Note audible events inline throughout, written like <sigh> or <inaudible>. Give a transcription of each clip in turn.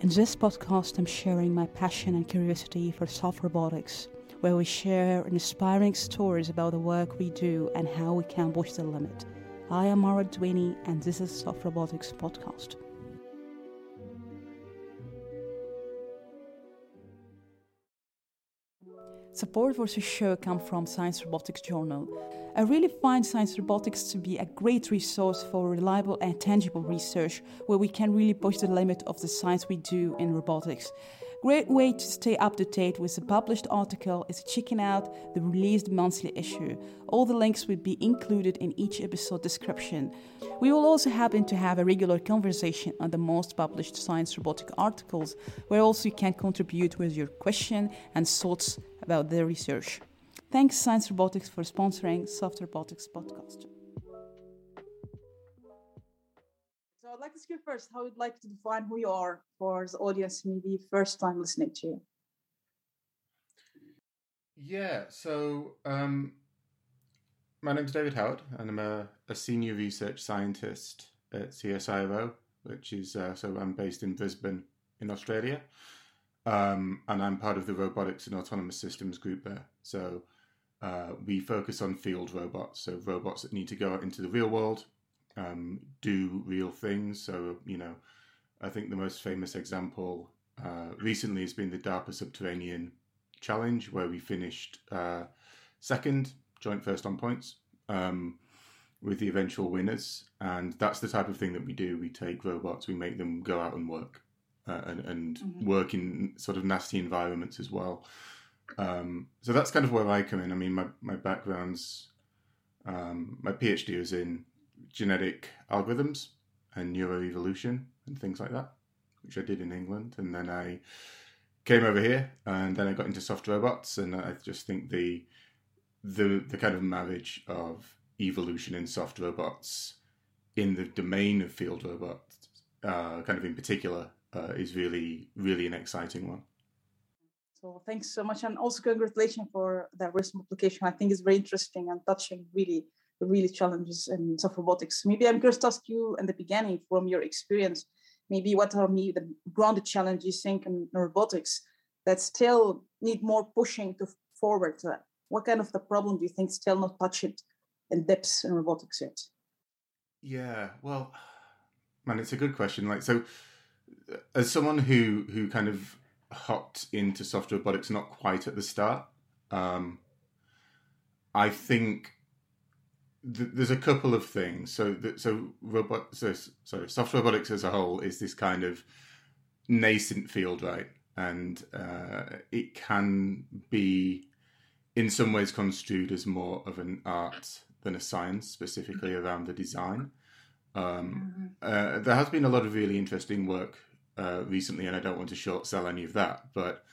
In this podcast, I'm sharing my passion and curiosity for soft robotics, where we share inspiring stories about the work we do and how we can push the limit. I am Mara Dwiney, and this is Soft Robotics Podcast. Support for this show comes from Science Robotics Journal. I really find Science Robotics to be a great resource for reliable and tangible research where we can really push the limit of the science we do in robotics. Great way to stay up to date with the published article is checking out the released monthly issue. All the links will be included in each episode description. We will also happen to have a regular conversation on the most published science robotic articles, where also you can contribute with your question and thoughts about the research. Thanks Science Robotics for sponsoring Soft Robotics podcast. I'd like to you first how you'd like to define who you are for the audience maybe first time listening to you. Yeah, so um, my name's David Howard, and I'm a, a, senior research scientist at CSIRO, which is uh, so I'm based in Brisbane in Australia, um, and I'm part of the robotics and autonomous systems group there. So uh, we focus on field robots, so robots that need to go out into the real world, um, do real things. So, you know, I think the most famous example uh, recently has been the DARPA Subterranean Challenge, where we finished uh, second, joint first on points, um, with the eventual winners. And that's the type of thing that we do. We take robots, we make them go out and work. Uh, and, and mm-hmm. work in sort of nasty environments as well. Um, so that's kind of where I come in. I mean, my, my background's, um, my PhD is in genetic algorithms and neuroevolution and things like that, which I did in England. And then I came over here and then I got into soft robots. And I just think the, the, the kind of marriage of evolution in soft robots in the domain of field robots, uh, kind of in particular, uh, is really, really an exciting one. So thanks so much, and also congratulations for that recent publication. I think it's very interesting and touching, really, really challenges in soft robotics. Maybe I'm curious to ask you in the beginning, from your experience, maybe what are maybe the grounded challenges think in robotics that still need more pushing to forward? What kind of the problem do you think still not touched in depth in robotics yet? Yeah, well, man, it's a good question. Like, so as someone who who kind of hopped into soft robotics not quite at the start. Um, I think th- there's a couple of things. So, th- so robot, so sorry, soft robotics as a whole is this kind of nascent field, right? And uh, it can be, in some ways, construed as more of an art than a science, specifically around the design. Um, mm-hmm. uh, there has been a lot of really interesting work uh, recently, and I don't want to short sell any of that. But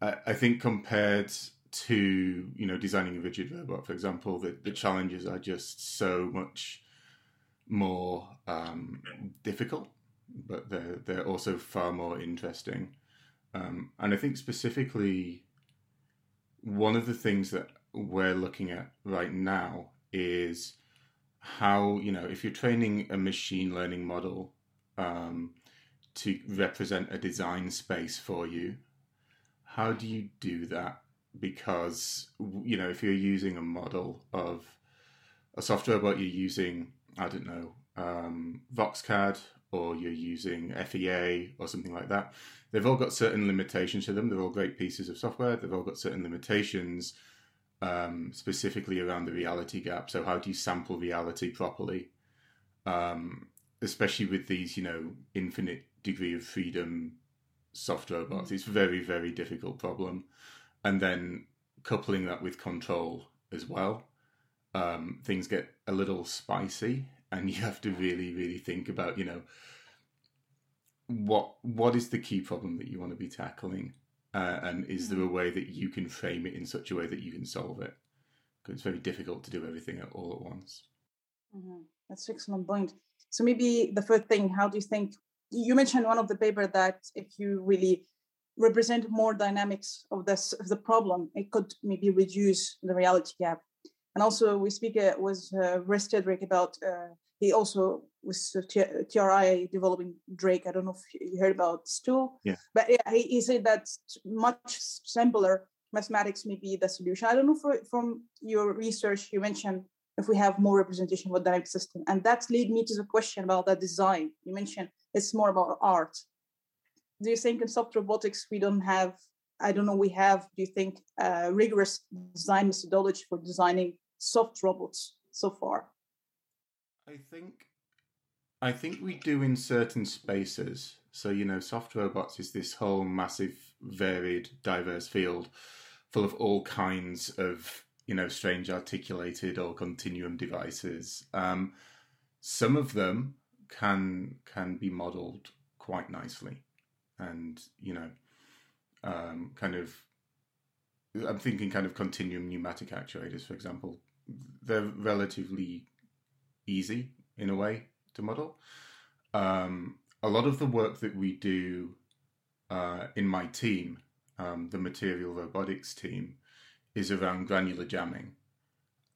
I, I, think compared to you know designing a rigid robot, for example, the, the challenges are just so much more um, difficult, but they're they're also far more interesting. Um, and I think specifically one of the things that we're looking at right now is how you know if you're training a machine learning model um, to represent a design space for you. How do you do that? Because, you know, if you're using a model of a software, but you're using, I don't know, um, VoxCAD or you're using FEA or something like that, they've all got certain limitations to them. They're all great pieces of software. They've all got certain limitations, um, specifically around the reality gap. So, how do you sample reality properly? Um, especially with these, you know, infinite degree of freedom soft robots. Mm. It's a very, very difficult problem. And then coupling that with control as well, um, things get a little spicy and <laughs> you have to really, really think about, you know, what what is the key problem that you want to be tackling? Uh, and is there a way that you can frame it in such a way that you can solve it? Because it's very difficult to do everything all at once. Mm-hmm. That's an excellent point. So maybe the first thing, how do you think you mentioned one of the paper that if you really represent more dynamics of this of the problem, it could maybe reduce the reality gap. And also, we speak uh, with uh, Rick about uh, he also was TRI developing Drake. I don't know if you heard about Stool, yeah. but yeah, he, he said that much simpler mathematics may be the solution. I don't know for, from your research you mentioned if we have more representation of a dynamic system, and that lead me to the question about the design. You mentioned it's more about art. Do you think in soft robotics we don't have? I don't know. We have. Do you think a rigorous design methodology for designing soft robots so far? I think I think we do in certain spaces. So, you know, soft robots is this whole massive, varied, diverse field full of all kinds of, you know, strange articulated or continuum devices. Um, some of them can can be modeled quite nicely. And, you know, um, kind of I'm thinking kind of continuum pneumatic actuators, for example. They're relatively easy in a way to model. Um, a lot of the work that we do uh, in my team, um, the material robotics team, is around granular jamming.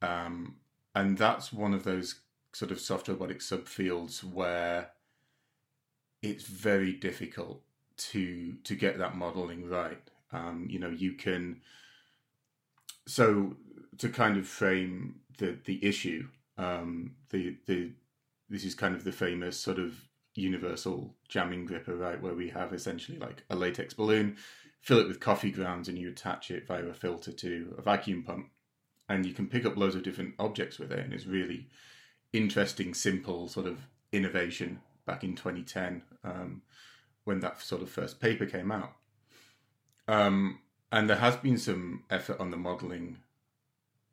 Um, and that's one of those sort of soft robotic subfields where it's very difficult to to get that modeling right. Um, you know, you can so to kind of frame the the issue, um, the the this is kind of the famous sort of universal jamming gripper, right? Where we have essentially like a latex balloon, fill it with coffee grounds, and you attach it via a filter to a vacuum pump. And you can pick up loads of different objects with it. And it's really interesting, simple sort of innovation back in 2010 um, when that sort of first paper came out. Um, and there has been some effort on the modeling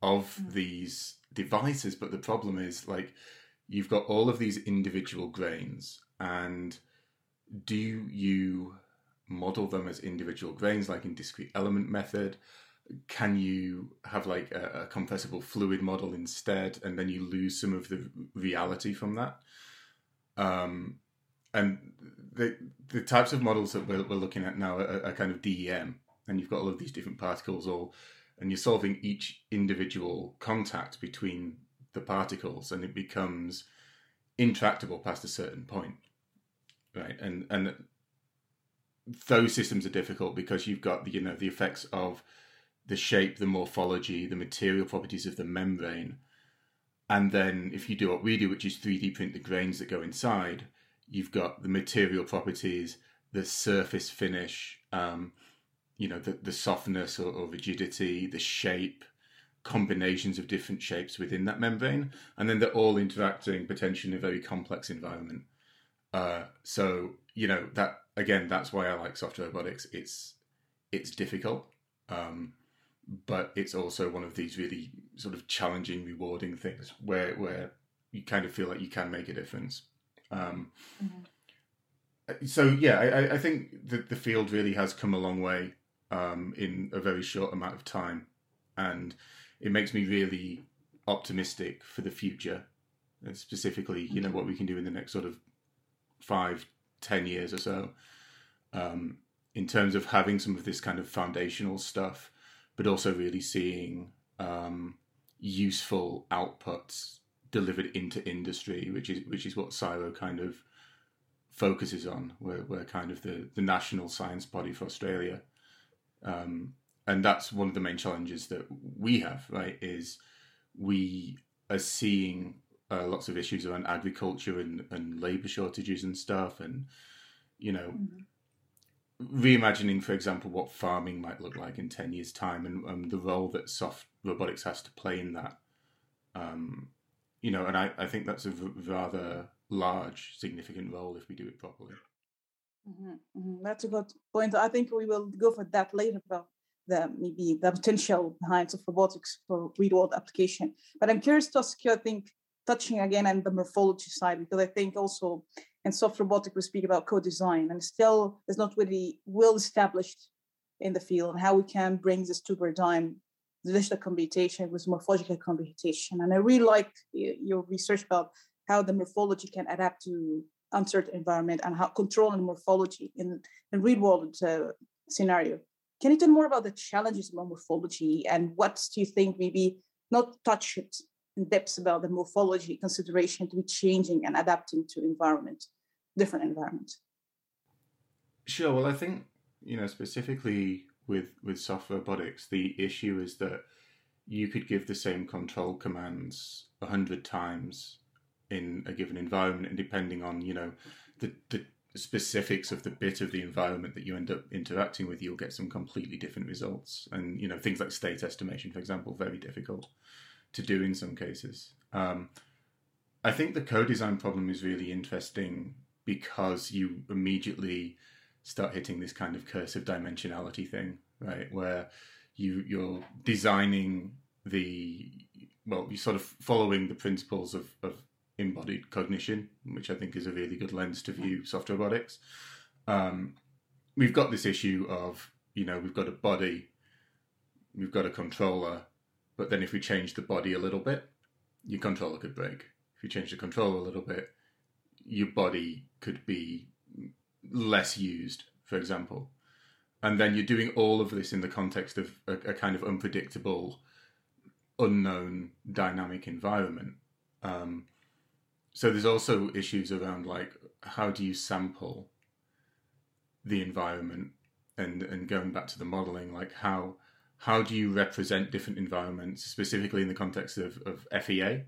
of mm. these devices, but the problem is like you've got all of these individual grains and do you model them as individual grains like in discrete element method can you have like a, a, compressible fluid model instead and then you lose some of the reality from that um, and the the types of models that we're, we're looking at now are, are, kind of DEM and you've got all of these different particles all and you're solving each individual contact between the particles and it becomes intractable past a certain point right? And and those systems are difficult because you've got the you know the effects of the shape the morphology the material properties of the membrane and then if you do what we do which is 3d print the grains that go inside you've got the material properties the surface finish um, you know the, the softness or, or rigidity the shape combinations of different shapes within that membrane, and then they're all interacting potentially in a very complex environment. Uh, so you know that again, that's why I like soft robotics. It's it's difficult, um, but it's also one of these really sort of challenging, rewarding things where where you kind of feel like you can make a difference. Um, mm-hmm. So yeah, I, I think that the field really has come a long way um, in a very short amount of time, and it makes me really optimistic for the future, and specifically, you know, what we can do in the next sort of five, ten years or so, um, in terms of having some of this kind of foundational stuff, but also really seeing um, useful outputs delivered into industry, which is which is what CSIRO kind of focuses on. We're, we're kind of the, the national science body for Australia. Um, and that's one of the main challenges that we have right is we are seeing uh, lots of issues around agriculture and, and labor shortages and stuff and you know mm-hmm. reimagining for example what farming might look like in 10 years time and, and the role that soft robotics has to play in that um, you know and I, I think that's a rather large significant role if we do it properly mm-hmm. Mm-hmm. that's a good point i think we will go for that later but the maybe the potential behind of robotics for real world application. But I'm curious to ask you, I think, touching again on the morphology side, because I think also in soft robotics we speak about co-design and still is not really well established in the field how we can bring this to paradigm digital computation with morphological computation. And I really like your research about how the morphology can adapt to uncertain environment and how controlling morphology in, in real world uh, scenario. Can you tell more about the challenges of morphology and what do you think maybe not touch it in depth about the morphology consideration to be changing and adapting to environment, different environment? Sure. Well, I think you know specifically with with soft robotics, the issue is that you could give the same control commands a hundred times in a given environment, and depending on you know the the specifics of the bit of the environment that you end up interacting with, you'll get some completely different results. And you know things like state estimation, for example, very difficult to do in some cases. Um, I think the co-design problem is really interesting because you immediately start hitting this kind of curse of dimensionality thing, right? Where you you're designing the well, you're sort of following the principles of, of embodied cognition, which I think is a really good lens to view soft robotics. Um, we've got this issue of you know we've got a body, we've got a controller, but then if we change the body a little bit, your controller could break. If you change the controller a little bit, your body could be less used, for example. And then you're doing all of this in the context of a, a kind of unpredictable, unknown dynamic environment. Um, so there's also issues around like how do you sample the environment and and going back to the modeling like how how do you represent different environments specifically in the context of, of FEA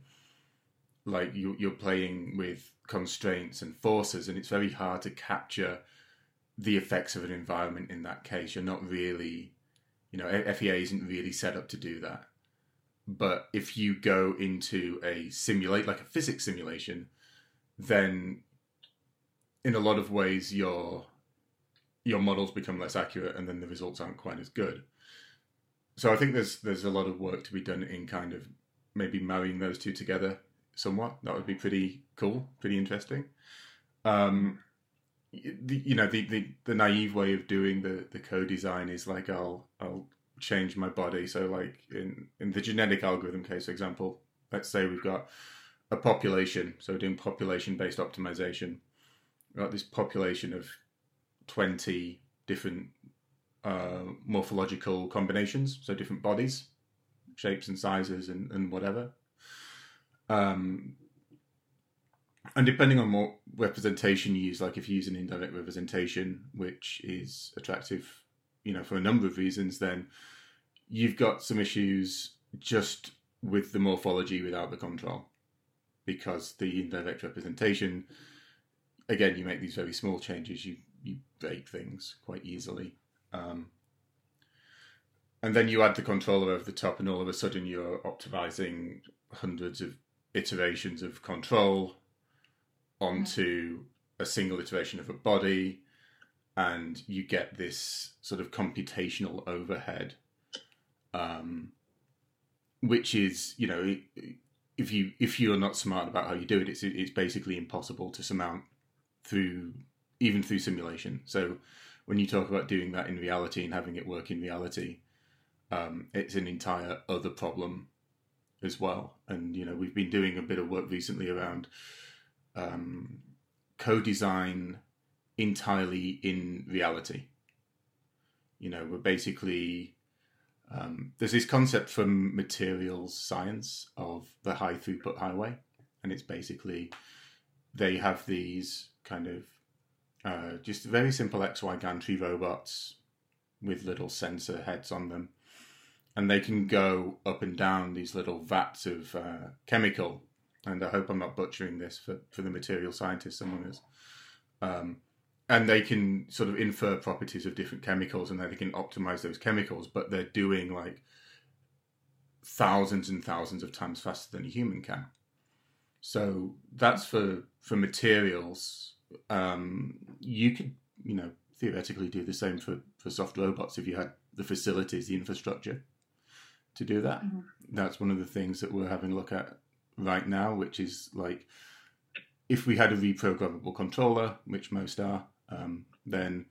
like you, you're playing with constraints and forces, and it's very hard to capture the effects of an environment in that case. You're not really, you know, FEA isn't really set up to do that. But if you go into a simulate, like a physics simulation, then in a lot of ways your your models become less accurate, and then the results aren't quite as good. So I think there's there's a lot of work to be done in kind of maybe marrying those two together somewhat. That would be pretty cool, pretty interesting. Um, the, you know, the, the, the naive way of doing the, the co-design is like I'll I'll change my body. So like in in the genetic algorithm case, for example, let's say we've got a population. So doing population based optimization. We've got this population of twenty different uh, morphological combinations, so different bodies, shapes and sizes and, and whatever. Um, and depending on what representation you use, like if you use an indirect representation, which is attractive, you know, for a number of reasons, then you've got some issues just with the morphology without the control. Because the indirect representation, again, you make these very small changes, you, you break things quite easily. Um, and then you add the controller over the top, and all of a sudden you're optimizing hundreds of iterations of control onto a single iteration of a body, and you get this sort of computational overhead, um, which is you know if you if you're not smart about how you do it, it's it's basically impossible to surmount through even through simulation. So when you talk about doing that in reality and having it work in reality, um, it's an entire other problem as well. And you know, we've been doing a bit of work recently around um, co-design entirely in reality. You know, we're basically um, there's this concept from materials science of the high throughput highway, and it's basically they have these kind of uh, just very simple XY gantry robots with little sensor heads on them and they can go up and down these little vats of uh, chemical. And I hope I'm not butchering this for, for the material scientist, someone is. Um, and they can sort of infer properties of different chemicals and then they can optimize those chemicals, but they're doing like thousands and thousands of times faster than a human can. So that's for for materials. Um, you could, you know, theoretically do the same for, for soft robots if you had the facilities, the infrastructure to do that. Mm-hmm. That's one of the things that we're having a look at right now, which is like if we had a reprogrammable controller, which most are, um, then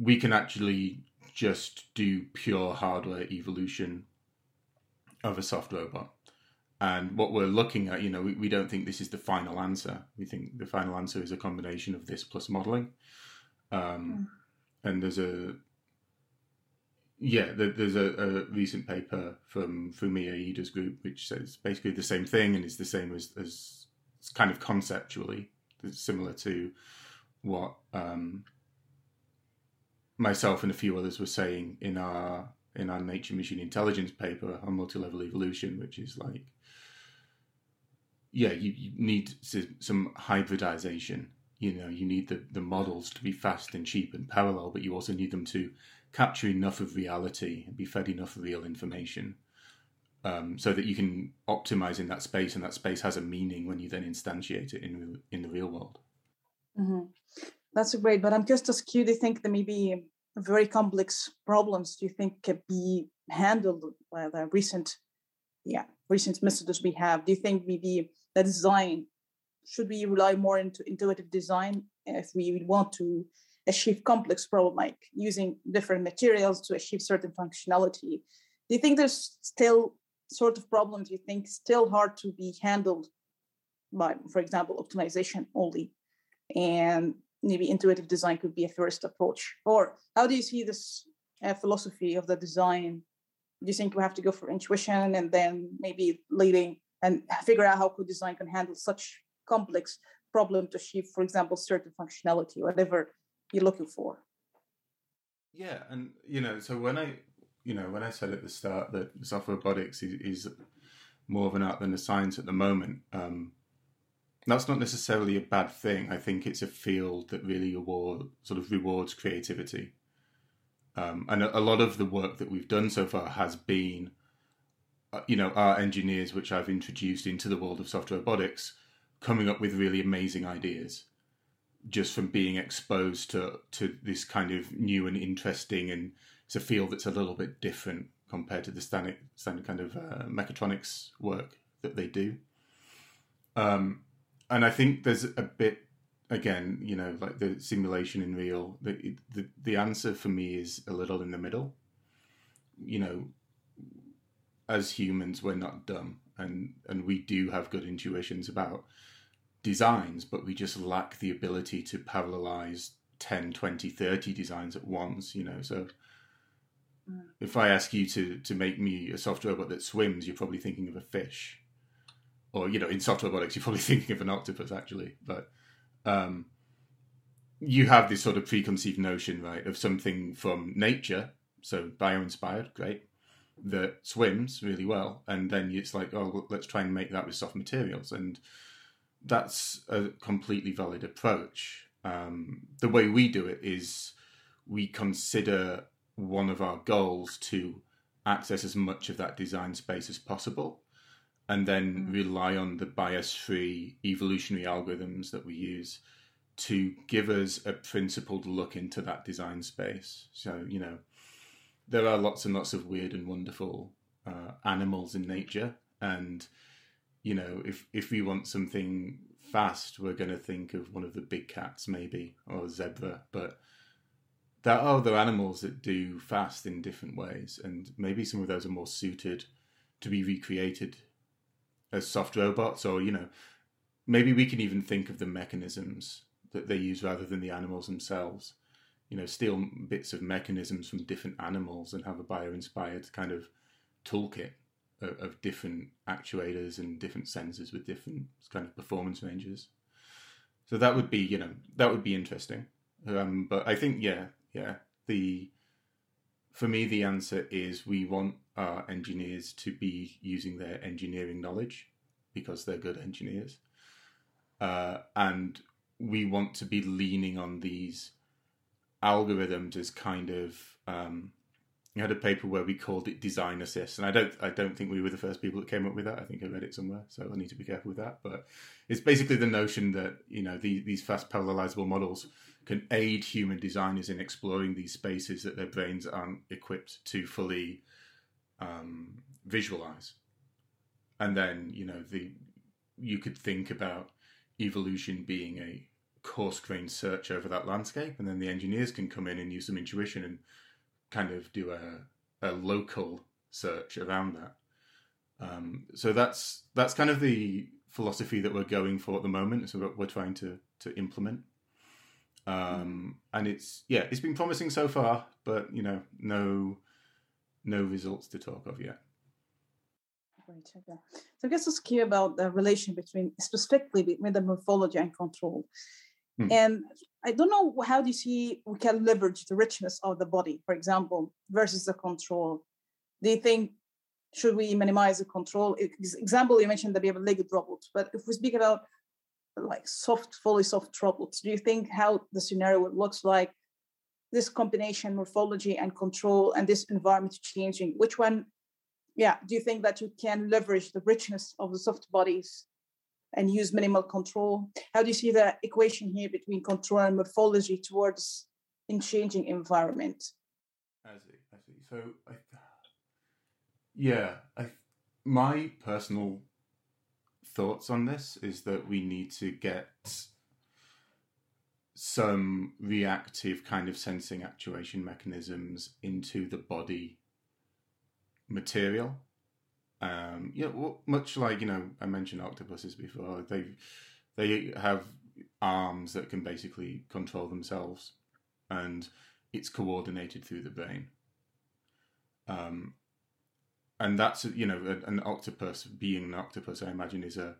we can actually just do pure hardware evolution of a soft robot. And what we're looking at, you know, we, we don't think this is the final answer. We think the final answer is a combination of this plus modeling. Um, mm. And there's a yeah, there's a, a, recent paper from Fumiya Iida's group which says basically the same thing and is the same as, as kind of conceptually similar to what um, myself and a few others were saying in our in our nature machine intelligence paper on multi-level evolution, which is like, yeah, you, you need some hybridization. You know, you need the, the models to be fast and cheap and parallel, but you also need them to capture enough of reality and be fed enough real information um, so that you can optimize in that space and that space has a meaning when you then instantiate it in, in the real world. Mm-hmm. That's great, but I'm just as curious. Do you think there may be very complex problems do you think can be handled by the recent, yeah, recent methods we have? Do you think maybe the design should we rely more into intuitive design if we want to achieve complex problem like using different materials to achieve certain functionality? Do you think there's still sort of problems you think still hard to be handled by, for example, optimization only? And maybe intuitive design could be a first approach or how do you see this uh, philosophy of the design do you think we have to go for intuition and then maybe leading and figure out how good design can handle such complex problem to achieve for example certain functionality whatever you're looking for yeah and you know so when i you know when i said at the start that software robotics is, is more of an art than a science at the moment um, that's not necessarily a bad thing. I think it's a field that really award, sort of rewards creativity. Um, and a, a, lot of the work that we've done so far has been, uh, you know, our engineers, which I've introduced into the world of software robotics, coming up with really amazing ideas, just from being exposed to to this kind of new and interesting, and it's a field that's a little bit different compared to the standard standard kind of uh, mechatronics work that they do. Um, and I think there's a bit again, you know, like the simulation in real. The, the the answer for me is a little in the middle. You know, as humans, we're not dumb, and and we do have good intuitions about designs, but we just lack the ability to parallelize 10, 20, 30 designs at once. You know, so mm. if I ask you to to make me a software robot that swims, you're probably thinking of a fish or you know, in software robotics, you're probably <laughs> thinking of an octopus actually, but um, you have this sort of preconceived notion, right, of something from nature, so bio-inspired, great, that swims really well, and then it's like, oh, well, let's try and make that with soft materials, and that's a completely valid approach. Um, the way we do it is we consider one of our goals to access as much of that design space as possible and then mm. rely on the bias free evolutionary algorithms that we use to give us a principled look into that design space. So, you know, there are lots and lots of weird and wonderful uh, animals in nature. And, you know, if, if we want something fast, we're going to think of one of the big cats, maybe, or a zebra. But there are other animals that do fast in different ways. And maybe some of those are more suited to be recreated as soft robots, or you know, maybe we can even think of the mechanisms that they use rather than the animals themselves. You know, steal bits of mechanisms from different animals and have a bio-inspired kind of toolkit of, of different actuators and different sensors with different kind of performance ranges. So that would be, you know, that would be interesting. Um, but I think, yeah, yeah, the for me the answer is we want our engineers to be using their engineering knowledge because they're good engineers. Uh, and we want to be leaning on these algorithms as kind of um, we had a paper where we called it design assist and i don't i don't think we were the first people that came up with that i think i read it somewhere so i need to be careful with that but it's basically the notion that you know the, these fast parallelizable models can aid human designers in exploring these spaces that their brains aren't equipped to fully um, visualize. And then, you know, the you could think about evolution being a coarse grained search over that landscape, and then the engineers can come in and use some intuition and kind of do a, a local search around that. Um, so that's that's kind of the philosophy that we're going for at the moment. So we're trying to to implement, um, and it's yeah, it's been promising so far, but you know, no no results to talk of yet. Great. Okay. So I guess let's hear about the relation between specifically between the morphology and control. Hmm. And I don't know how do you see we can leverage the richness of the body, for example, versus the control. Do you think should we minimize the control? Example, you mentioned that we have a legged robot, but if we speak about like soft, fully soft robots, do you think how the scenario looks like this combination morphology and control and this environment changing? Which one, yeah, do you think that you can leverage the richness of the soft bodies and use minimal control? How do you see the equation here between control and morphology towards in changing environment? I see, I see. So I yeah, I, my personal thoughts on this is that we need to get some reactive kind of sensing actuation mechanisms into the body material. Um, yeah, well, much like you know, I mentioned octopuses before. They they have arms that can basically control themselves, and it's coordinated through the brain. Um, and that's you know an octopus being an octopus i imagine is a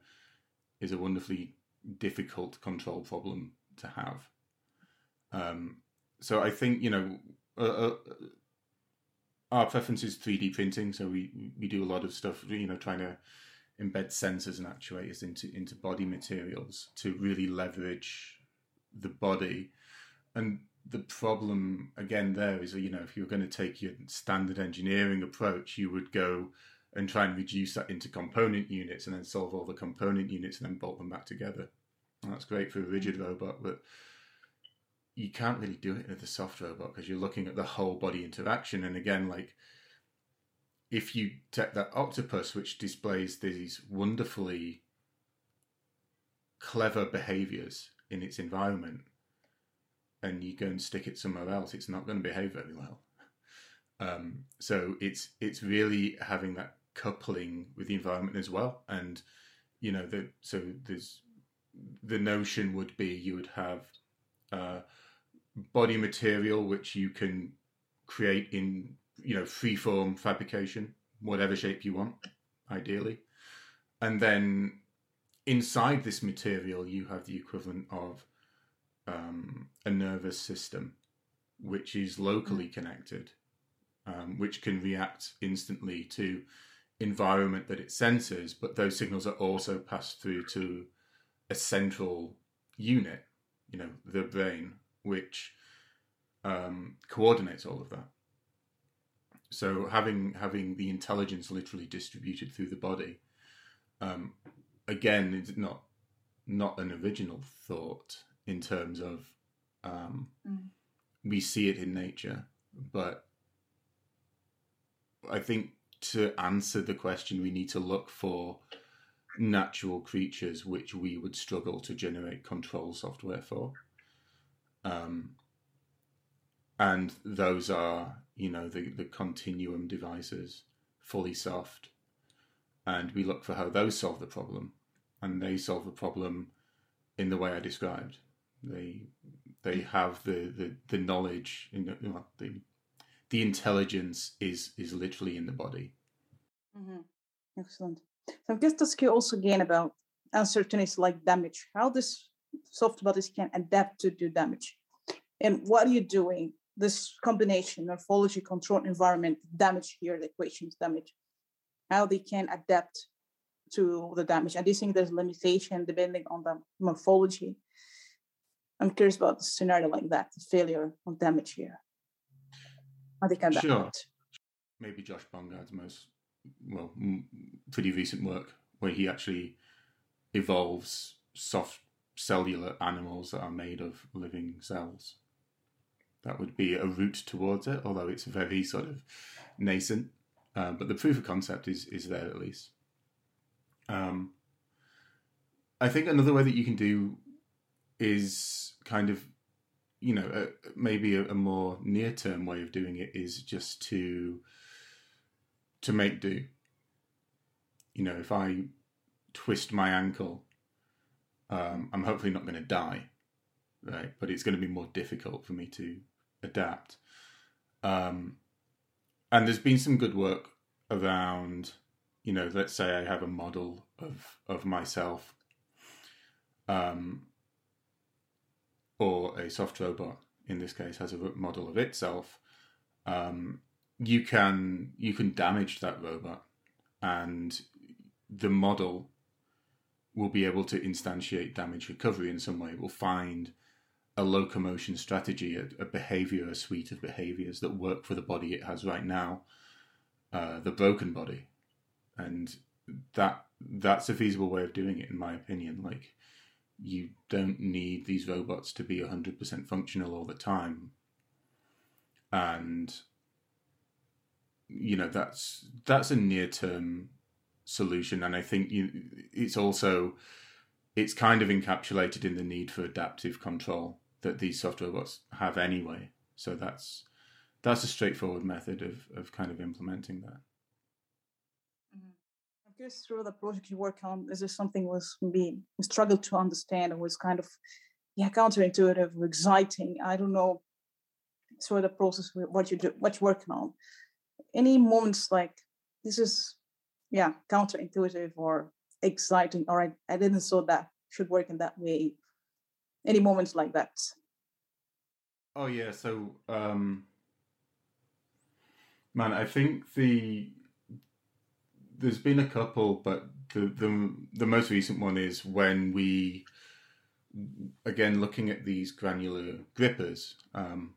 is a wonderfully difficult control problem to have um, so i think you know uh, uh, our preference is 3d printing so we we do a lot of stuff you know trying to embed sensors and actuators into into body materials to really leverage the body. And the problem again there is you know if you're going to take your standard engineering approach you would go and try and reduce that into component units and then solve all the component units and then bolt them back together. And that's great for a rigid robot but you can't really do it with a soft robot because you're looking at the whole body interaction and again like if you take that octopus which displays these wonderfully clever behaviors in its environment and you go and stick it somewhere else, it's not going to behave very well. Um, so it's it's really having that coupling with the environment as well, and you know the so there's the notion would be you would have uh, body material which you can create in you know free form fabrication, whatever shape you want, ideally, and then inside this material you have the equivalent of um, a nervous system which is locally mm. connected, um, which can react instantly to environment that it senses, but those signals are also passed through to a central unit, you know, the brain, which um, coordinates all of that. So having having the intelligence literally distributed through the body, um, again, it's not not an original thought in terms of um, mm. we see it in nature, but I think to answer the question, we need to look for natural creatures which we would struggle to generate control software for. Um, and those are, you know, the, the continuum devices, fully soft. And we look for how those solve the problem. And they solve the problem in the way I described. They they have the the, the knowledge the, the intelligence is is literally in the body. Mm-hmm. Excellent. So I guess could also gain about uncertainties like damage. How this soft bodies can adapt to do damage, and what are you doing? This combination morphology, control, environment, damage here, the equations damage. How they can adapt to the damage. And do you think there's limitation depending on the morphology I'm curious about the scenario like that, the failure or damage here. I think I'm sure. Maybe Josh Bongard's most well, pretty recent work where he actually evolves soft cellular animals that are made of living cells. That would be a route towards it, although it's very sort of nascent. Um, but the proof of concept is is there at least. Um, I think another way that you can do is kind of you know a, maybe a, a more near term way of doing it is just to to make do you know if i twist my ankle um, i'm hopefully not going to die right but it's going to be more difficult for me to adapt um, and there's been some good work around, you know, let's say I have a model of of myself, um, or a soft robot in this case has a model of itself. Um, you can you can damage that robot, and the model will be able to instantiate damage recovery in some way. It will find a locomotion strategy, a, a behavior, a suite of behaviors that work for the body it has right now, uh, the broken body, and that that's a feasible way of doing it, in my opinion. Like, you don't need these robots to be hundred percent functional all the time, and you know that's that's a near term solution, and I think you it's also it's kind of encapsulated in the need for adaptive control that these software bots have anyway. So that's that's a straightforward method of of kind of implementing that. Mm-hmm. I guess through the project you work on, is this something was maybe struggled to understand and was kind of yeah counterintuitive or exciting? I don't know. Through the process, what you do, what you're working on. Any moments like this is yeah counterintuitive or exciting, or I, I didn't saw that should work in that way any moments like that? Oh yeah, so um man, I think the there's been a couple, but the the the most recent one is when we again looking at these granular grippers. Um,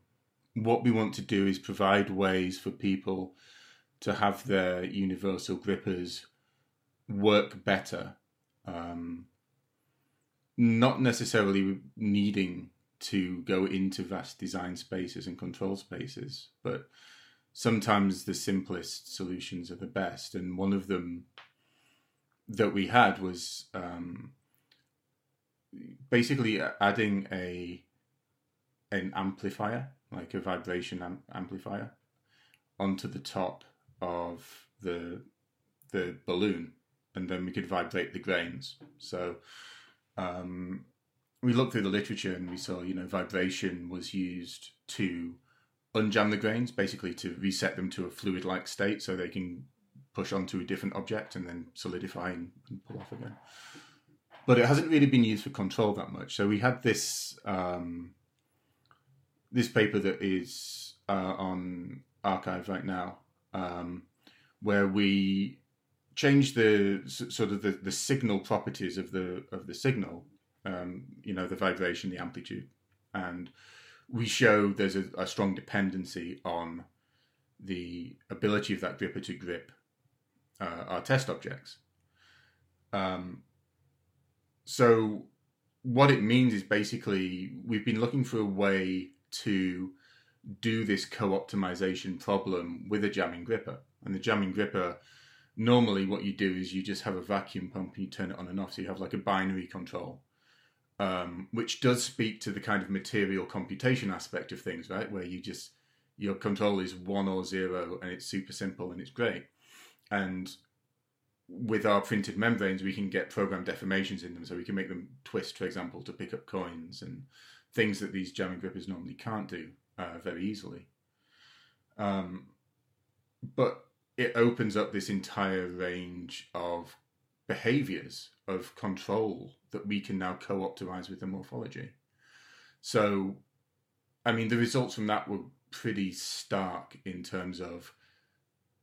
what we want to do is provide ways for people to have their universal grippers work better um, not necessarily needing to go into vast design spaces and control spaces, but sometimes the simplest solutions are the best. And one of them that we had was um, basically adding a an amplifier, like a vibration am- amplifier, onto the top of the the balloon, and then we could vibrate the grains. So um, we looked through the literature and we saw, you know, vibration was used to unjam the grains, basically to reset them to a fluid-like state so they can push onto a different object and then solidify and, and pull off again. But it hasn't really been used for control that much. So we had this um, this paper that is uh, on arXiv right now, um, where we change the sort of the, the signal properties of the of the signal, um, you know, the vibration, the amplitude, and we show there's a, a, strong dependency on the ability of that gripper to grip uh, our test objects. Um, so what it means is basically we've been looking for a way to do this co-optimization problem with a jamming gripper, and the jamming gripper normally what you do is you just have a vacuum pump and you turn it on and off. So you have like a binary control, um, which does speak to the kind of material computation aspect of things, right? Where you just, your control is one or zero and it's super simple and it's great. And with our printed membranes, we can get program deformations in them. So we can make them twist, for example, to pick up coins and things that these jamming grippers normally can't do uh, very easily. Um, but it opens up this entire range of behaviors of control that we can now co-optimize with the morphology. So, I mean, the results from that were pretty stark in terms of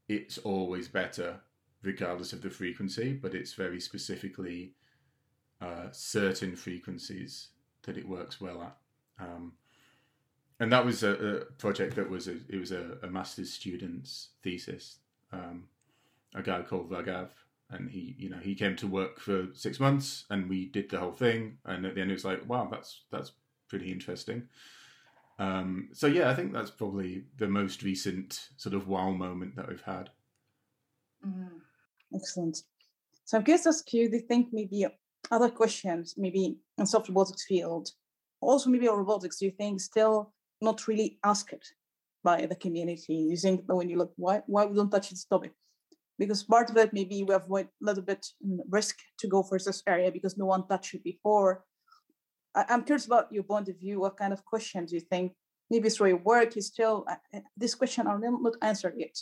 it's always better regardless of the frequency, but it's very specifically uh, certain frequencies that it works well at. Um, and that was a, a, project that was a, it was a, a master's student's thesis um, a guy called Raghav, and he, you know, he came to work for six months, and we did the whole thing. And at the end, it was like, wow, that's that's pretty interesting. Um, so yeah, I think that's probably the most recent sort of wow moment that we've had. Mm, excellent. So to ask you, do you think maybe other questions, maybe in soft robotics field, also maybe robotics, do you think still not really asked by the community. You think when you look, why why we don't touch this topic? Because part of it maybe we avoid a little bit risk to go for this area because no one touched it before. I, am curious about your point of view. What kind of questions do you think maybe through your work, you still uh, uh this question are not answered yet.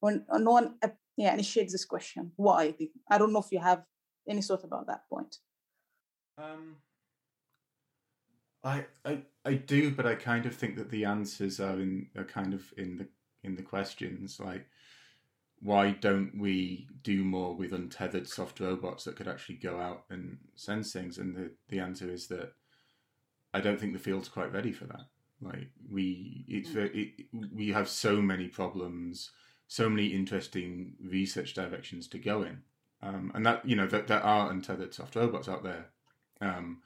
When uh, no one uh, yeah initiates this question, why? I don't know if you have any thought about that point. Um, I I I do, but I kind of think that the answers are in are kind of in the in the questions like why don't we do more with untethered soft robots that could actually go out and sense things? And the, the answer is that I don't think the field's quite ready for that. Like we, it's mm. very, it, we have so many problems, so many interesting research directions to go in, um, and that you know that there are untethered soft robots out there, um,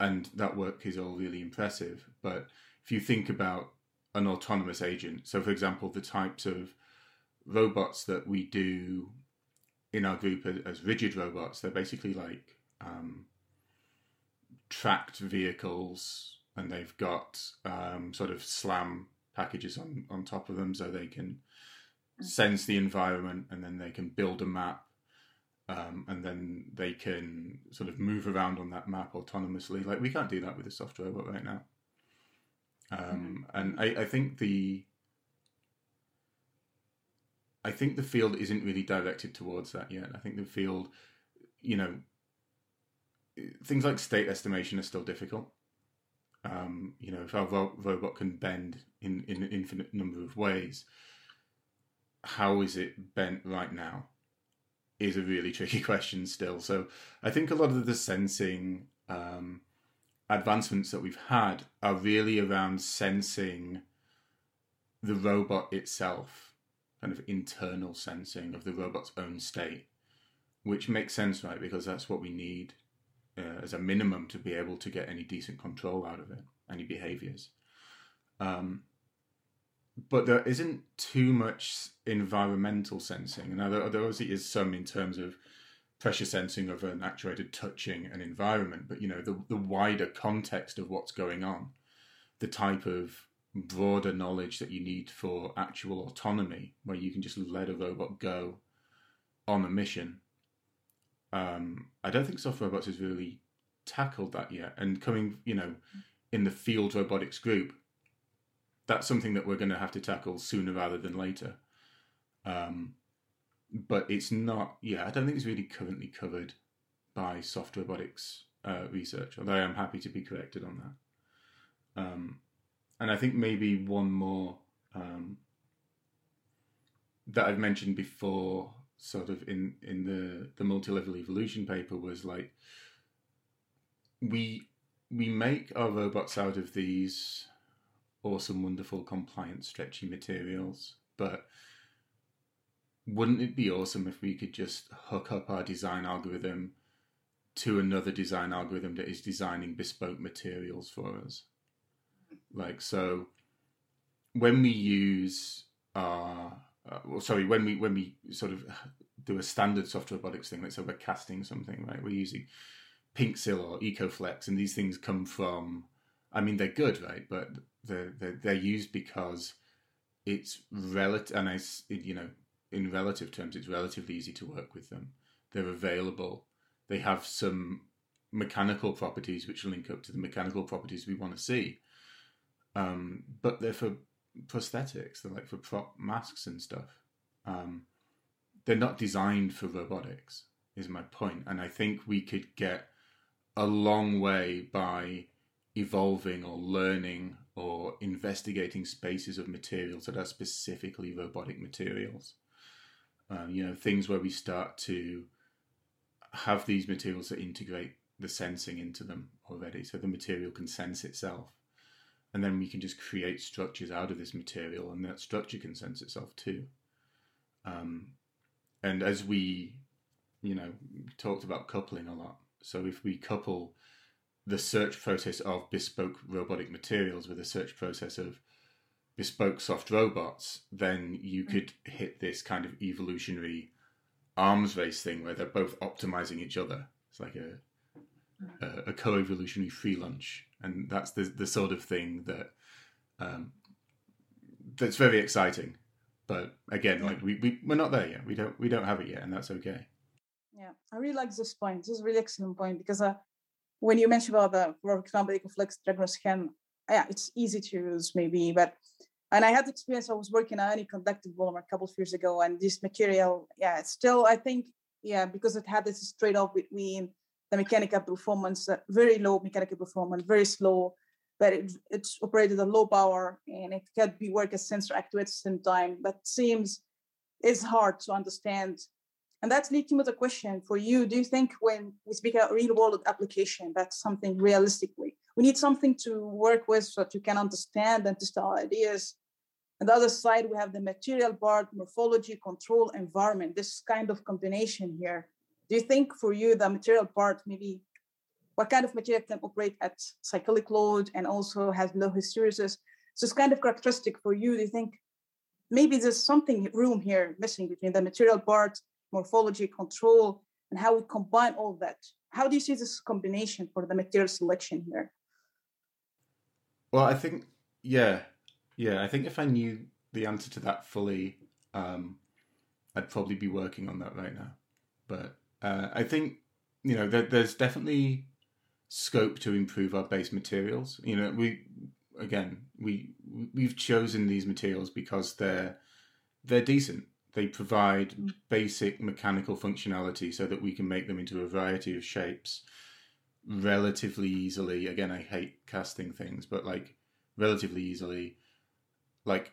and that work is all really impressive. But if you think about an autonomous agent, so for example, the types of robots that we do in our group as, rigid robots, they're basically like um, tracked vehicles, and they've got um, sort of SLAM packages on, on top of them so they can mm. sense the environment and then they can build a map um, and then they can sort of move around on that map autonomously. Like we can't do that with a soft robot right now. Um, mm-hmm. And I, I, think the I think the field isn't really directed towards that yet. I think the field, you know, things like state estimation are still difficult. Um, you know, if our ro- robot can bend in, in an infinite number of ways, how is it bent right now? Is a really <laughs> tricky question still. So I think a lot of the sensing um, advancements that we've had are really around sensing the robot itself kind of internal sensing of the robot's own state, which makes sense, right? Because that's what we need uh, as a minimum to be able to get any decent control out of it, any behaviors. Um, but there isn't too much environmental sensing. Now, there, there obviously is some in terms of pressure sensing of an actuated touching an environment, but you know the the wider context of what's going on, the type of broader knowledge that you need for actual autonomy, where you can just let a robot go on a mission. Um, I don't think soft robots has really tackled that yet. And coming, you know, in the field robotics group, that's something that we're going to have to tackle sooner rather than later. Um, but it's not, yeah, I don't think it's really currently covered by soft robotics uh, research, although I'm happy to be corrected on that. Um, and I think maybe one more um, that I've mentioned before, sort of in in the the multi level evolution paper, was like we we make our robots out of these awesome, wonderful, compliant, stretchy materials, but wouldn't it be awesome if we could just hook up our design algorithm to another design algorithm that is designing bespoke materials for us? Like so, when we use our uh, well, sorry, when we when we sort of do a standard soft robotics thing, like so we're casting something, right? We're using PinkSil or EcoFlex, and these things come from. I mean, they're good, right? But they're they're, they're used because it's relative, and I, you know, in relative terms, it's relatively easy to work with them. They're available. They have some mechanical properties which link up to the mechanical properties we want to see um, but they're for prosthetics. They're like for prop masks and stuff. Um, they're not designed for robotics. Is my point. point, and I think we could get a long way by evolving or learning or investigating spaces of materials that are specifically robotic materials. Um, you know, things where we start to have these materials that integrate the sensing into them already, so the material can sense itself and then we can just create structures out of this material and that structure can sense itself too um, and as we you know talked about coupling a lot so if we couple the search process of bespoke robotic materials with the search process of bespoke soft robots then you mm. could hit this kind of evolutionary arms race thing where they're both optimizing each other it's like a a, a co-evolutionary free lunch, and that's the the sort of thing that um, that's very exciting. But again, like we, we we're not there yet. We don't we don't have it yet, and that's okay. Yeah, I really like this point. This is a really excellent point because uh, when you mentioned about the for example, EcoFlex Dragon Skin, yeah, it's easy to use maybe, but and I had the experience. I was working on any conductive polymer a couple of years ago, and this material, yeah, still I think yeah because it had this trade off between the mechanical performance, uh, very low mechanical performance, very slow, but it, it's operated at low power and it can be work as sensor actuated at the same time. But seems it's hard to understand. And that's leads me to the question for you. Do you think when we speak about real world application, that's something realistically? We need something to work with so that you can understand and test our ideas. On the other side, we have the material part, morphology, control, environment, this kind of combination here. Do you think for you the material part maybe what kind of material can operate at cyclic load and also has low hysteresis? So it's kind of characteristic for you. Do you think maybe there's something room here missing between the material part, morphology, control, and how we combine all that? How do you see this combination for the material selection here? Well, I think yeah, yeah. I think if I knew the answer to that fully, um, I'd probably be working on that right now. But uh, I think you know there, there's definitely scope to improve our base materials. You know, we again we we've chosen these materials because they're they're decent. They provide mm. basic mechanical functionality so that we can make them into a variety of shapes relatively easily. Again, I hate casting things, but like relatively easily. Like,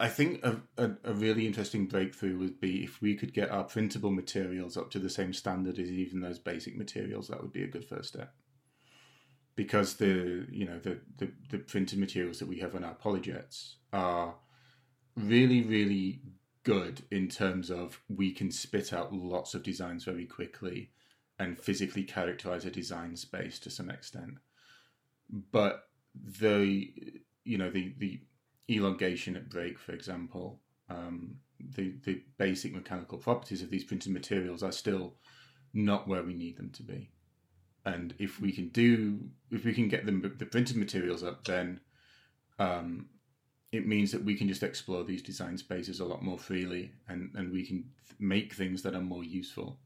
I think a, a, a, really interesting breakthrough would be if we could get our printable materials up to the same standard as even those basic materials. That would be a good first step. Because the you know the, the, the printed materials that we have on our polyjets are really really good in terms of we can spit out lots of designs very quickly and physically characterize a design space to some extent. But the you know the the elongation at break, for example, um, the the basic mechanical properties of these printed materials are still not where we need them to be. And if we can do, if we can get them the printed materials up, then um, it means that we can just explore these design spaces a lot more freely, and and we can make things that are more useful.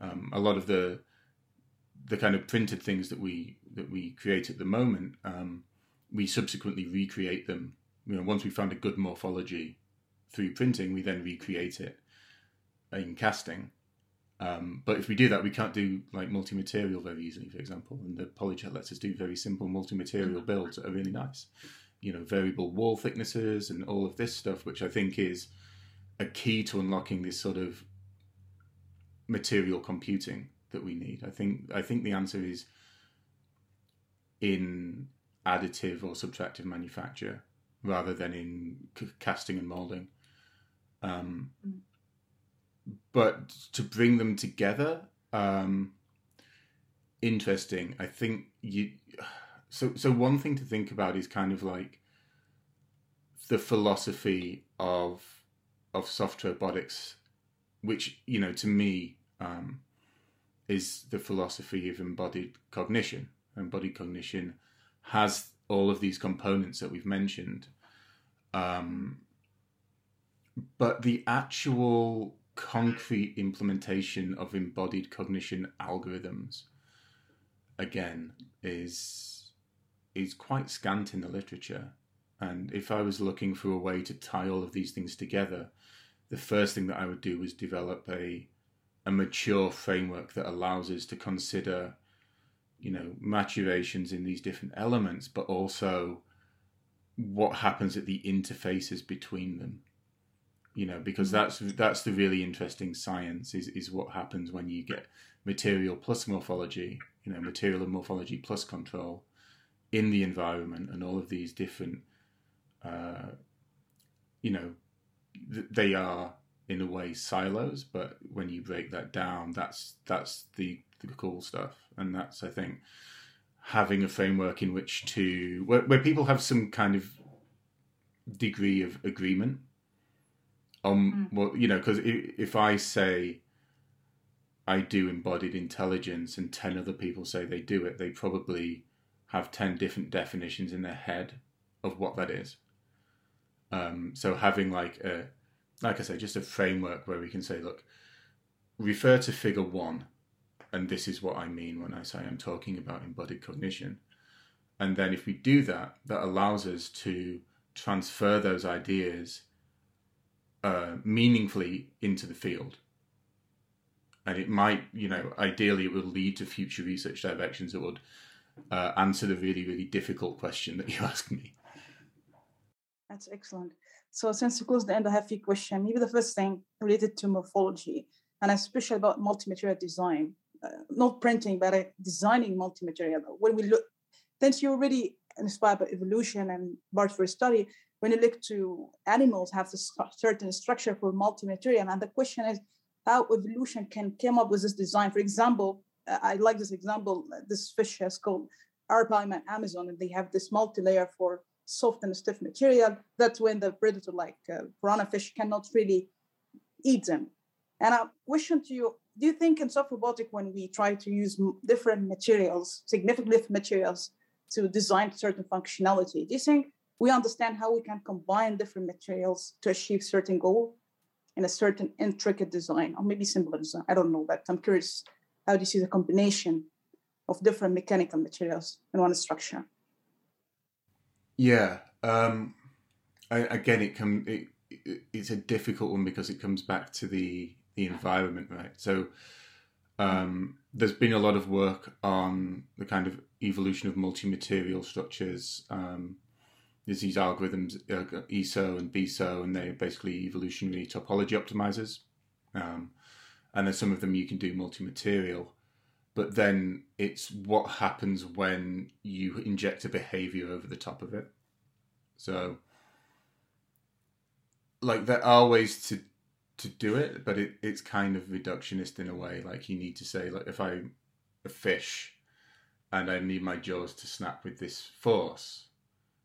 Um, a lot of the the kind of printed things that we that we create at the moment, um, we subsequently recreate them. You know, once we found a good morphology through printing, we then recreate it in casting. Um, but if we do that, we can't do like multi-material very easily, for example. And the PolyJet lets us do very simple multi-material builds that are really nice. You know, variable wall thicknesses and all of this stuff, which I think is a key to unlocking this sort of material computing that we need. I think I think the answer is in additive or subtractive manufacture rather than in c- casting and molding. Um, mm. But to bring them together, um, interesting. I think you. So, so one thing to think about is kind of like the philosophy of of soft robotics, which you know to me um, is the philosophy of embodied cognition. Embodied cognition has all of these components that we've mentioned. Um, but the actual concrete implementation of embodied cognition algorithms, again, is is quite scant in the literature. And if I was looking for a way to tie all of these things together, the first thing that I would do was develop a a mature framework that allows us to consider, you know, maturations in these different elements, but also what happens at the interfaces between them. You know, because that's that's the really interesting science is is what happens when you get material plus morphology, you know, material and morphology plus control in the environment, and all of these different, uh, you know, th- they are in a way silos, but when you break that down, that's that's the, the cool stuff, and that's I think having a framework in which to where, where people have some kind of degree of agreement on mm. well, you know, because if, if I say I do embodied intelligence and ten other people say they do it, they probably have ten different definitions in their head of what that is. Um, so having like a like I say, just a framework where we can say, look, refer to figure one, and this is what I mean when I say I'm talking about embodied cognition. And then if we do that, that allows us to transfer those ideas uh, meaningfully into the field. And it might, you know, ideally it would lead to future research directions that would uh, answer the really, really difficult question that you <laughs> asked me. That's excellent. So since we close the end, I have a few questions. Maybe the first thing related to morphology, and especially about multi-material design, uh, not printing, but uh, designing multi-material. When we look, since you're already inspired by evolution and part for study, when you look to animals have this certain structure for multi-material, and the question is how evolution can come up with this design. For example, I like this example. This fish has called Arapaima Amazon, and they have this multi-layer for soft and stiff material. That's when the predator, like uh, piranha fish, cannot really eat them. And a question to you: Do you think in soft robotic, when we try to use different materials, significant different materials, to design certain functionality, do you think we understand how we can combine different materials to achieve certain goal in a certain intricate design, or maybe simpler design? I don't know, but I'm curious. How you see the combination of different mechanical materials in one structure? Yeah. Um, I, again, it come it, it, it's a difficult one because it comes back to the the environment, right? So um, there's been a lot of work on the kind of evolution of multi-material structures. Um, there's these algorithms, uh, ESO and BSO, and they're basically evolutionary topology optimizers. Um, and then some of them you can do multi-material but then it's what happens when you inject a behavior over the top of it. So, like there are ways to to do it, but it, it's kind of reductionist in a way. Like you need to say, like if I'm a fish and I need my jaws to snap with this force,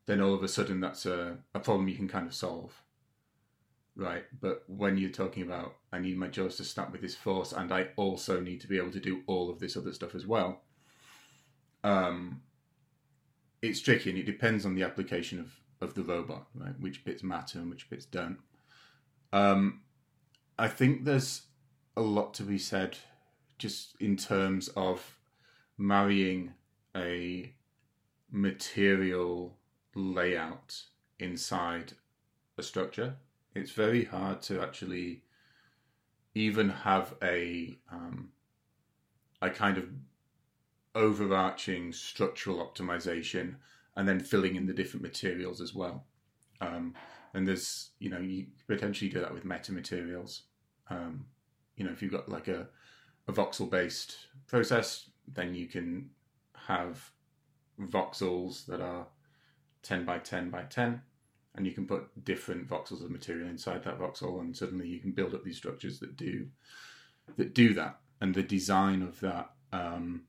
then all of a sudden that's a, a problem you can kind of solve right? But when you're talking about, I need my jaws to snap with this force, and I also need to be able to do all of this other stuff as well. Um, it's tricky, and it depends on the application of of the robot, right? Which bits matter and which bits don't. Um, I think there's a lot to be said, just in terms of marrying a material layout inside a structure it's very hard to actually even have a um, a kind of overarching structural optimization and then filling in the different materials as well. Um, and there's, you know, you potentially do that with metamaterials. Um, you know, if you've got like a, a voxel based process, then you can have voxels that are 10 by 10 by 10 and you can put different voxels of material inside that voxel, and suddenly you can build up these structures that do that do that. And the design of that um,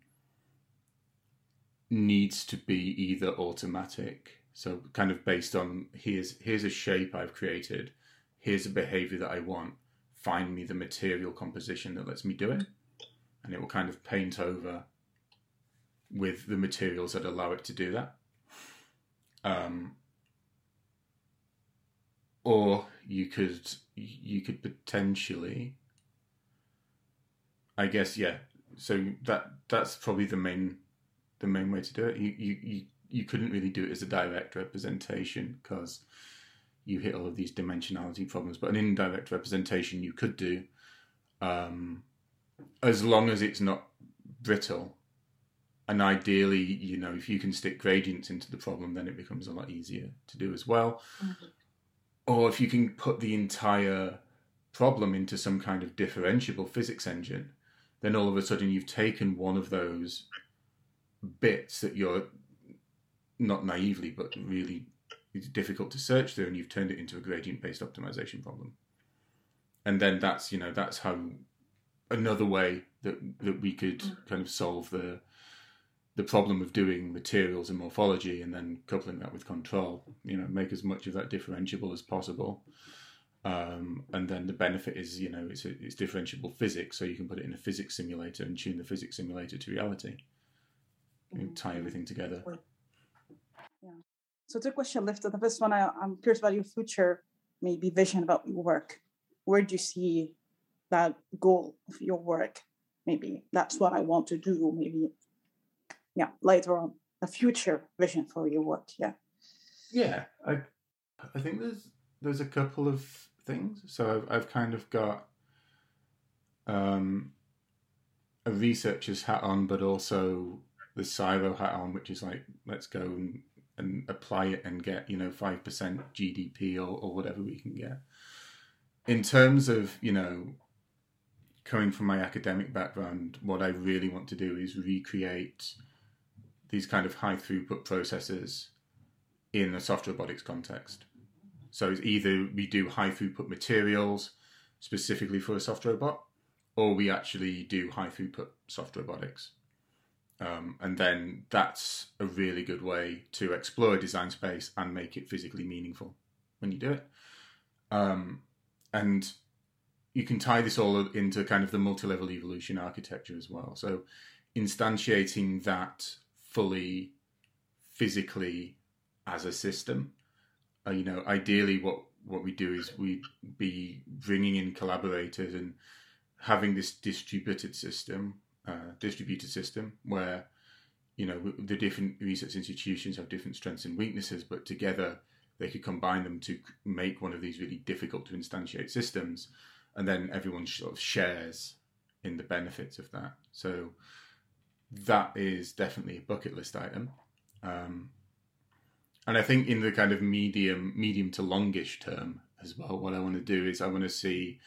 needs to be either automatic, so kind of based on here's here's a shape I've created, here's a behavior that I want. Find me the material composition that lets me do it, and it will kind of paint over with the materials that allow it to do that. Um, or you could you could potentially I guess yeah. So that that's probably the main the main way to do it. You you you, you couldn't really do it as a direct representation because you hit all of these dimensionality problems. But an indirect representation you could do, um, as long as it's not brittle. And ideally, you know, if you can stick gradients into the problem, then it becomes a lot easier to do as well. Mm-hmm or if you can put the entire problem into some kind of differentiable physics engine, then all of a sudden you've taken one of those bits that you're not naively but really difficult to search through and you've turned it into a gradient based optimization problem and then that's you know that's how another way that that we could mm. kind of solve the the problem of doing materials and morphology and then coupling that with control you know make as much of that differentiable as possible. Um, and then the benefit is you know it's a, it's differentiable physics so you can put it in a physics simulator and tune the physics simulator to reality mm-hmm. tie everything together. Yeah. So two questions left. The first one I, i'm curious about your future maybe vision about your work. Where do you see that goal of your work? Maybe that's what i want to do maybe yeah later on a future vision for your work. Yeah. Yeah, I I think there's there's a couple of things. So I've I've kind of got um, a researcher's hat on, but also the CSIRO hat on, which is like let's go and, and apply it and get you know five percent GDP or, or whatever we can get. In terms of you know coming from my academic background, what I really want to do is recreate these kind of high throughput processes in a soft robotics context. So it's either we do high throughput materials specifically for a soft robot, or we actually do high throughput soft robotics. Um, and then that's a really good way to explore design space and make it physically meaningful when you do it. Um, and you can tie this all into kind of the multi-level evolution architecture as well. So instantiating that fully physically as a system. Uh, you know, ideally, what what we do is we be bringing in collaborators and having this distributed system, uh, distributed system where you know the different research institutions have different strengths and weaknesses, but together they could combine them to make one of these really difficult to instantiate systems, and then everyone sort of shares in the benefits of that. So that is definitely a bucket list item. Um, and I think in the kind of medium, medium to longish term as well, what I want to do is I want to see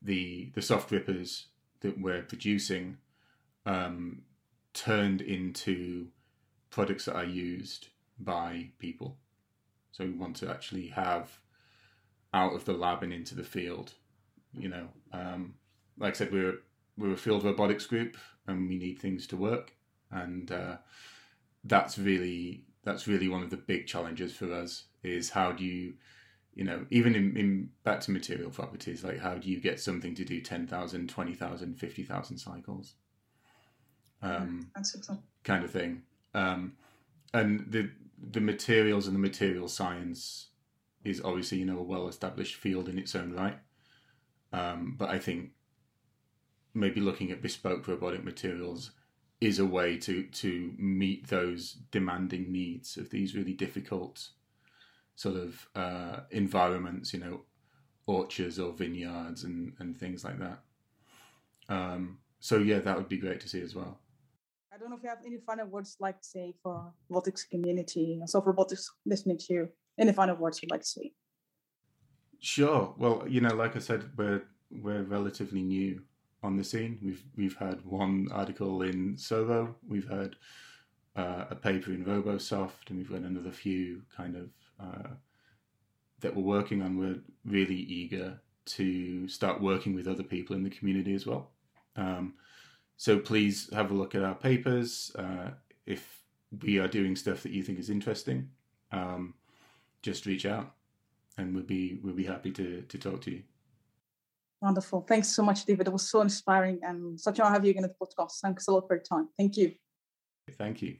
the the soft grippers that we're producing um, turned into products that are used by people. So we want to actually have out of the lab and into the field. You know, um, like I said, we're we're a field robotics group, and we need things to work, and uh, that's really that's really one of the big challenges for us is how do you you know even in, in back to material properties like how do you get something to do 10,000 20,000 50,000 cycles? Um, kind of thing. Um, and the the materials and the material science is obviously you know a well established field in its own right. Um, but I think maybe looking at bespoke robotic materials is a way to to meet those demanding needs of these really difficult sort of uh, environments, you know, orchards or vineyards and, and things like that. Um, so yeah, that would be great to see as well. I don't know if you have any final words like to say for robotics community and so robotics listening to you. Any final words you'd like to say? Sure. Well, you know, like I said, we're we're relatively new on the scene. We've we've had one article in SORO, we've had uh, a paper in RoboSoft, and we've got another few kind of uh, that we're working on. We're really eager to start working with other people in the community as well. Um, so please have a look at our papers. Uh, if we are doing stuff that you think is interesting, um, just reach out, and we'll be we'll be happy to to talk to you. Wonderful. Thanks so much, David. It was so inspiring and such an honor to have you again at the podcast. Thanks a lot for your time. Thank you. Thank you.